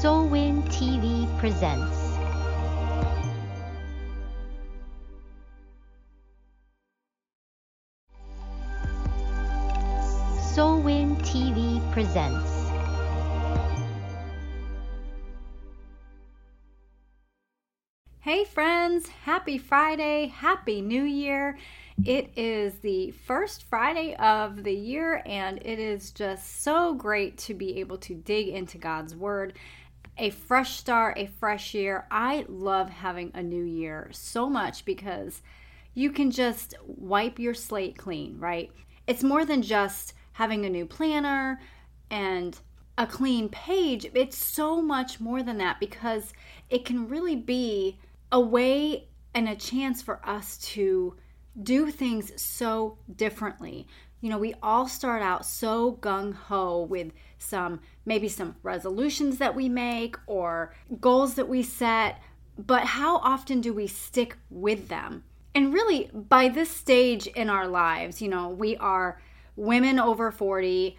Soulwin TV presents. Soulwin TV presents. Hey, friends, happy Friday, happy new year. It is the first Friday of the year, and it is just so great to be able to dig into God's Word. A fresh start, a fresh year. I love having a new year so much because you can just wipe your slate clean, right? It's more than just having a new planner and a clean page. It's so much more than that because it can really be a way and a chance for us to do things so differently. You know, we all start out so gung ho with some, maybe some resolutions that we make or goals that we set, but how often do we stick with them? And really, by this stage in our lives, you know, we are women over 40,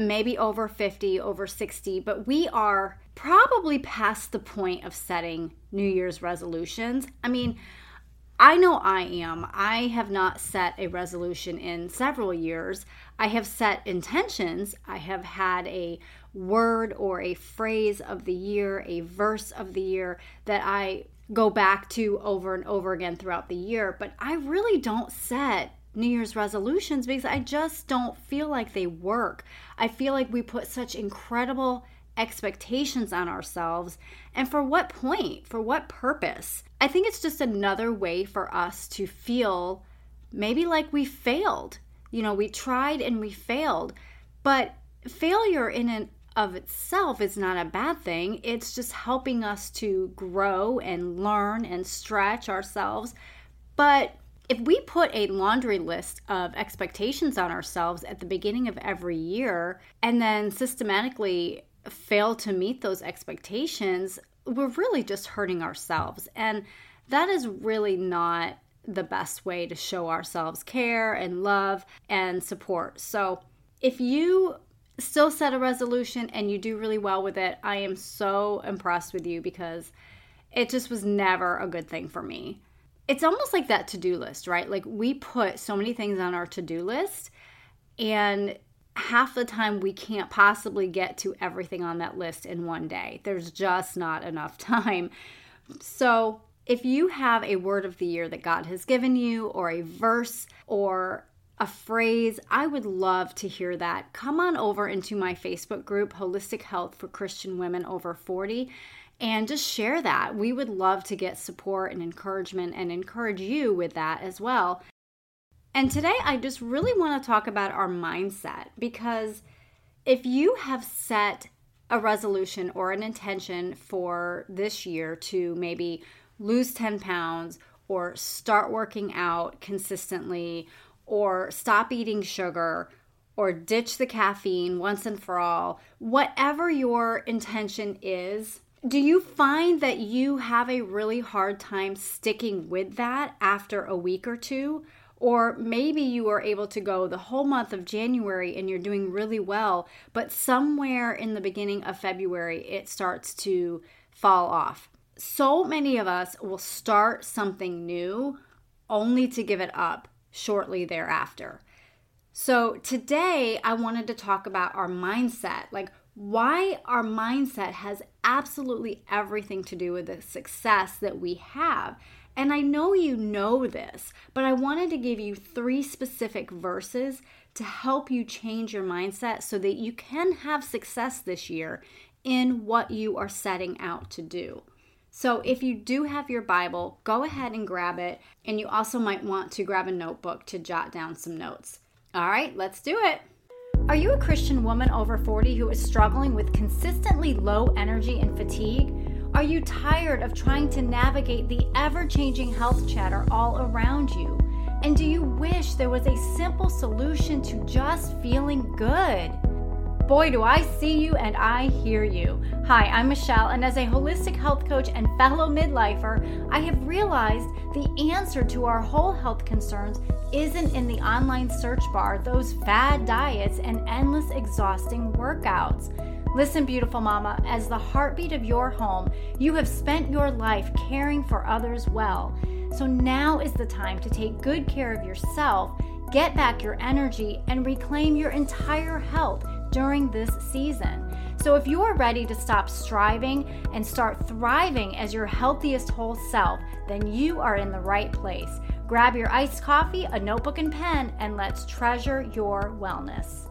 maybe over 50, over 60, but we are probably past the point of setting New Year's resolutions. I mean, I know I am. I have not set a resolution in several years. I have set intentions. I have had a word or a phrase of the year, a verse of the year that I go back to over and over again throughout the year. But I really don't set New Year's resolutions because I just don't feel like they work. I feel like we put such incredible expectations on ourselves. And for what point? For what purpose? I think it's just another way for us to feel maybe like we failed. You know, we tried and we failed. But failure in and of itself is not a bad thing. It's just helping us to grow and learn and stretch ourselves. But if we put a laundry list of expectations on ourselves at the beginning of every year and then systematically fail to meet those expectations, we're really just hurting ourselves. And that is really not the best way to show ourselves care and love and support. So, if you still set a resolution and you do really well with it, I am so impressed with you because it just was never a good thing for me. It's almost like that to do list, right? Like we put so many things on our to do list, and half the time we can't possibly get to everything on that list in one day. There's just not enough time. So, if you have a word of the year that God has given you, or a verse, or a phrase, I would love to hear that. Come on over into my Facebook group, Holistic Health for Christian Women Over 40, and just share that. We would love to get support and encouragement and encourage you with that as well. And today I just really want to talk about our mindset because if you have set a resolution or an intention for this year to maybe lose 10 pounds or start working out consistently or stop eating sugar or ditch the caffeine once and for all, whatever your intention is, do you find that you have a really hard time sticking with that after a week or two? Or maybe you are able to go the whole month of January and you're doing really well, but somewhere in the beginning of February it starts to fall off. So many of us will start something new only to give it up shortly thereafter. So, today I wanted to talk about our mindset, like why our mindset has absolutely everything to do with the success that we have. And I know you know this, but I wanted to give you three specific verses to help you change your mindset so that you can have success this year in what you are setting out to do. So, if you do have your Bible, go ahead and grab it. And you also might want to grab a notebook to jot down some notes. All right, let's do it. Are you a Christian woman over 40 who is struggling with consistently low energy and fatigue? Are you tired of trying to navigate the ever changing health chatter all around you? And do you wish there was a simple solution to just feeling good? Boy, do I see you and I hear you. Hi, I'm Michelle, and as a holistic health coach and fellow midlifer, I have realized the answer to our whole health concerns isn't in the online search bar, those fad diets, and endless exhausting workouts. Listen, beautiful mama, as the heartbeat of your home, you have spent your life caring for others well. So now is the time to take good care of yourself, get back your energy, and reclaim your entire health during this season. So, if you're ready to stop striving and start thriving as your healthiest whole self, then you are in the right place. Grab your iced coffee, a notebook, and pen, and let's treasure your wellness.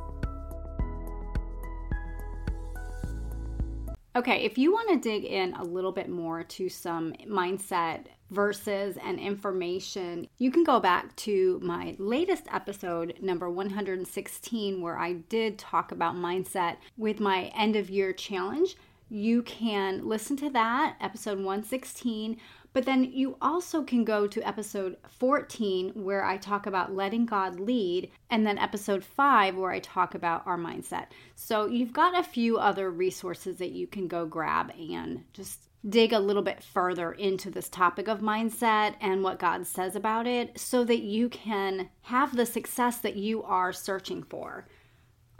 Okay, if you want to dig in a little bit more to some mindset verses and information, you can go back to my latest episode, number 116, where I did talk about mindset with my end of year challenge. You can listen to that, episode 116. But then you also can go to episode 14, where I talk about letting God lead, and then episode 5, where I talk about our mindset. So you've got a few other resources that you can go grab and just dig a little bit further into this topic of mindset and what God says about it so that you can have the success that you are searching for.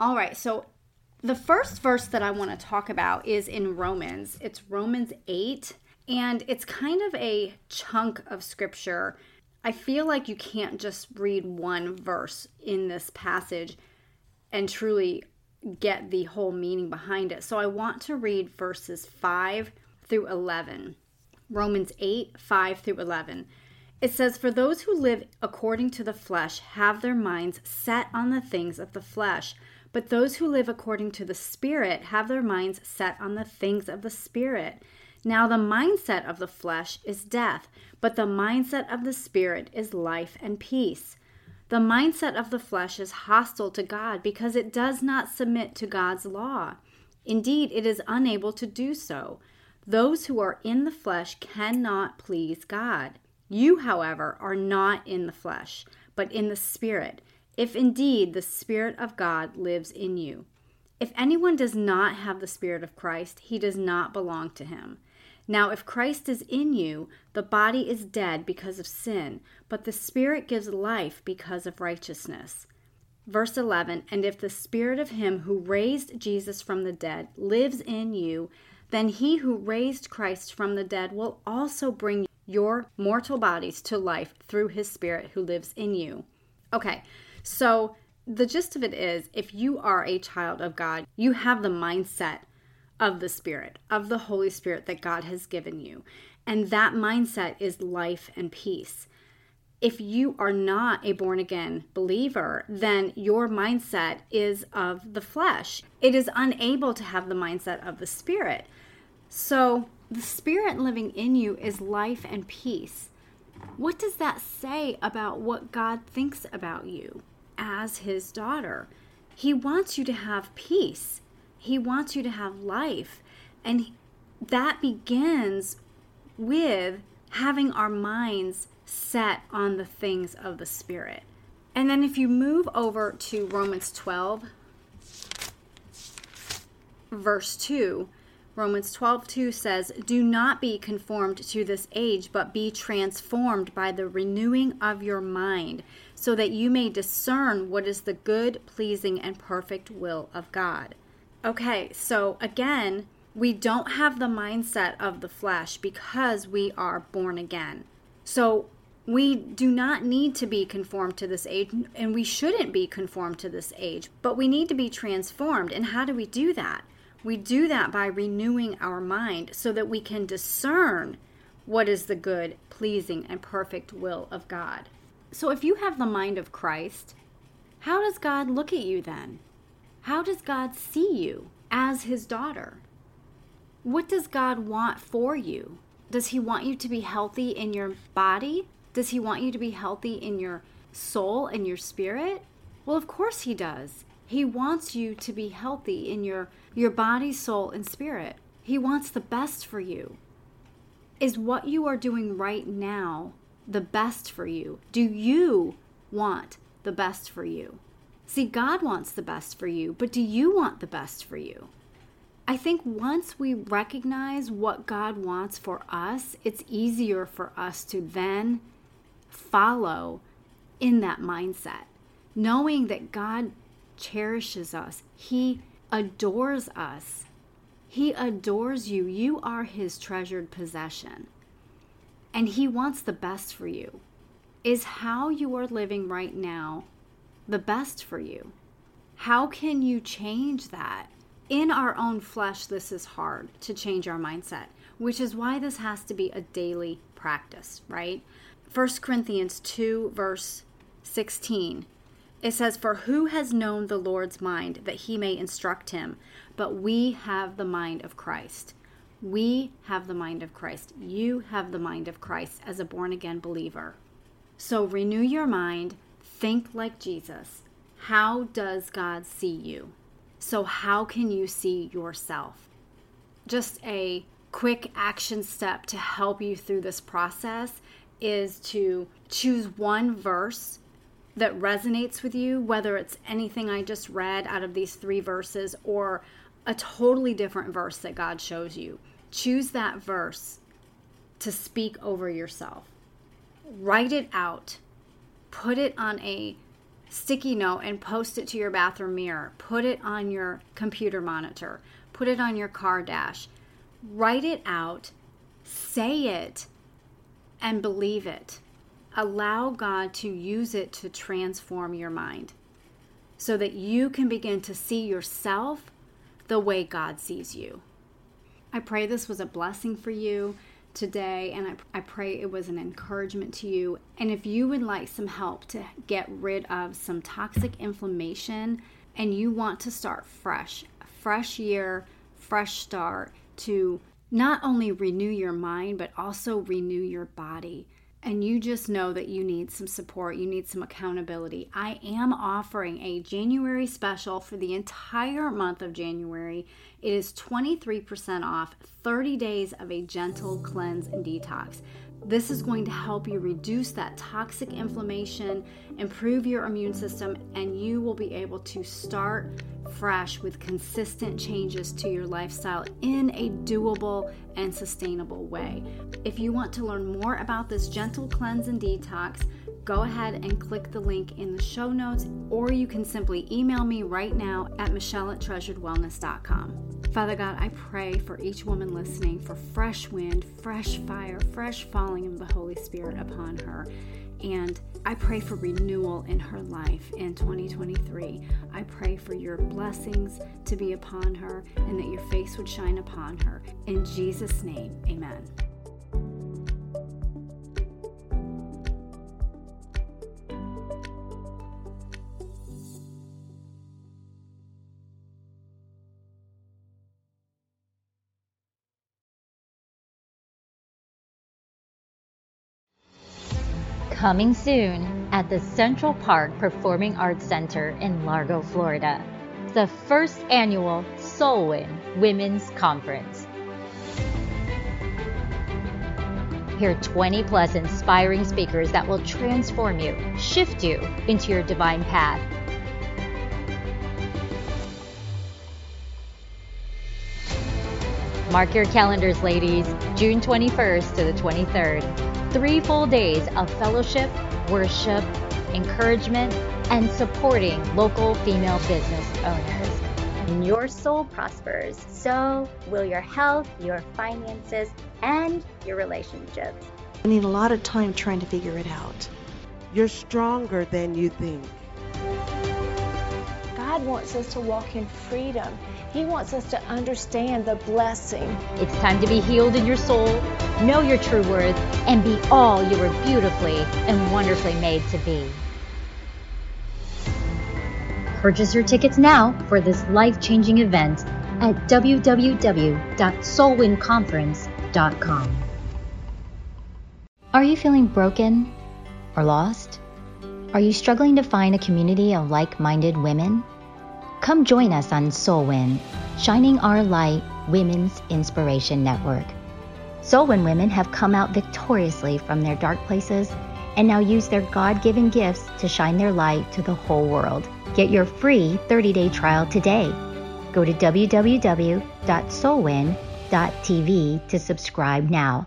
All right, so the first verse that I want to talk about is in Romans. It's Romans 8 and it's kind of a chunk of scripture. I feel like you can't just read one verse in this passage and truly get the whole meaning behind it. So I want to read verses 5 through 11. Romans 8, 5 through 11. It says, For those who live according to the flesh have their minds set on the things of the flesh, but those who live according to the Spirit have their minds set on the things of the Spirit. Now, the mindset of the flesh is death, but the mindset of the spirit is life and peace. The mindset of the flesh is hostile to God because it does not submit to God's law. Indeed, it is unable to do so. Those who are in the flesh cannot please God. You, however, are not in the flesh, but in the Spirit, if indeed the Spirit of God lives in you. If anyone does not have the Spirit of Christ, he does not belong to him. Now, if Christ is in you, the body is dead because of sin, but the Spirit gives life because of righteousness. Verse 11 And if the Spirit of Him who raised Jesus from the dead lives in you, then He who raised Christ from the dead will also bring your mortal bodies to life through His Spirit who lives in you. Okay, so the gist of it is if you are a child of God, you have the mindset of the Spirit, of the Holy Spirit that God has given you. And that mindset is life and peace. If you are not a born again believer, then your mindset is of the flesh. It is unable to have the mindset of the Spirit. So, the Spirit living in you is life and peace. What does that say about what God thinks about you as His daughter? He wants you to have peace. He wants you to have life. And that begins with having our minds set on the things of the Spirit. And then if you move over to Romans 12, verse 2, Romans 12, 2 says, Do not be conformed to this age, but be transformed by the renewing of your mind, so that you may discern what is the good, pleasing, and perfect will of God. Okay, so again, we don't have the mindset of the flesh because we are born again. So we do not need to be conformed to this age, and we shouldn't be conformed to this age, but we need to be transformed. And how do we do that? We do that by renewing our mind so that we can discern what is the good, pleasing, and perfect will of God. So if you have the mind of Christ, how does God look at you then? How does God see you as his daughter? What does God want for you? Does he want you to be healthy in your body? Does he want you to be healthy in your soul and your spirit? Well, of course he does. He wants you to be healthy in your your body, soul, and spirit. He wants the best for you. Is what you are doing right now the best for you? Do you want the best for you? See, God wants the best for you, but do you want the best for you? I think once we recognize what God wants for us, it's easier for us to then follow in that mindset, knowing that God cherishes us, He adores us, He adores you. You are His treasured possession. And He wants the best for you. Is how you are living right now the best for you? How can you change that? In our own flesh, this is hard to change our mindset, which is why this has to be a daily practice, right? 1 Corinthians 2, verse 16 it says, For who has known the Lord's mind that he may instruct him? But we have the mind of Christ. We have the mind of Christ. You have the mind of Christ as a born again believer. So renew your mind, think like Jesus. How does God see you? So, how can you see yourself? Just a quick action step to help you through this process is to choose one verse that resonates with you, whether it's anything I just read out of these three verses or a totally different verse that God shows you. Choose that verse to speak over yourself. Write it out. Put it on a sticky note and post it to your bathroom mirror. Put it on your computer monitor. Put it on your car dash. Write it out. Say it and believe it allow God to use it to transform your mind so that you can begin to see yourself the way God sees you. I pray this was a blessing for you today, and I, I pray it was an encouragement to you. And if you would like some help to get rid of some toxic inflammation and you want to start fresh, fresh year, fresh start to not only renew your mind, but also renew your body and you just know that you need some support, you need some accountability, I am offering a January special for the entire month of January. It is 23% off 30 days of a gentle cleanse and detox. This is going to help you reduce that toxic inflammation, improve your immune system, and you will be able to start fresh with consistent changes to your lifestyle in a doable and sustainable way. If you want to learn more about this gentle cleanse and detox, go ahead and click the link in the show notes, or you can simply email me right now at michelle at treasuredwellness.com. Father God, I pray for each woman listening for fresh wind, fresh fire, fresh falling of the Holy Spirit upon her. And I pray for renewal in her life in 2023. I pray for your blessings to be upon her and that your face would shine upon her. In Jesus' name, amen. Coming soon at the Central Park Performing Arts Center in Largo, Florida. The first annual Soulwin Women's Conference. Hear 20 plus inspiring speakers that will transform you, shift you into your divine path. Mark your calendars, ladies, June 21st to the 23rd three full days of fellowship, worship, encouragement, and supporting local female business owners. When your soul prospers, so will your health, your finances, and your relationships. I need a lot of time trying to figure it out. You're stronger than you think. God wants us to walk in freedom. He wants us to understand the blessing. It's time to be healed in your soul, know your true worth, and be all you were beautifully and wonderfully made to be. Purchase your tickets now for this life changing event at www.soulwinconference.com. Are you feeling broken or lost? Are you struggling to find a community of like minded women? Come join us on Soulwin, Shining Our Light Women's Inspiration Network. Soulwin women have come out victoriously from their dark places and now use their God given gifts to shine their light to the whole world. Get your free 30 day trial today. Go to www.soulwin.tv to subscribe now.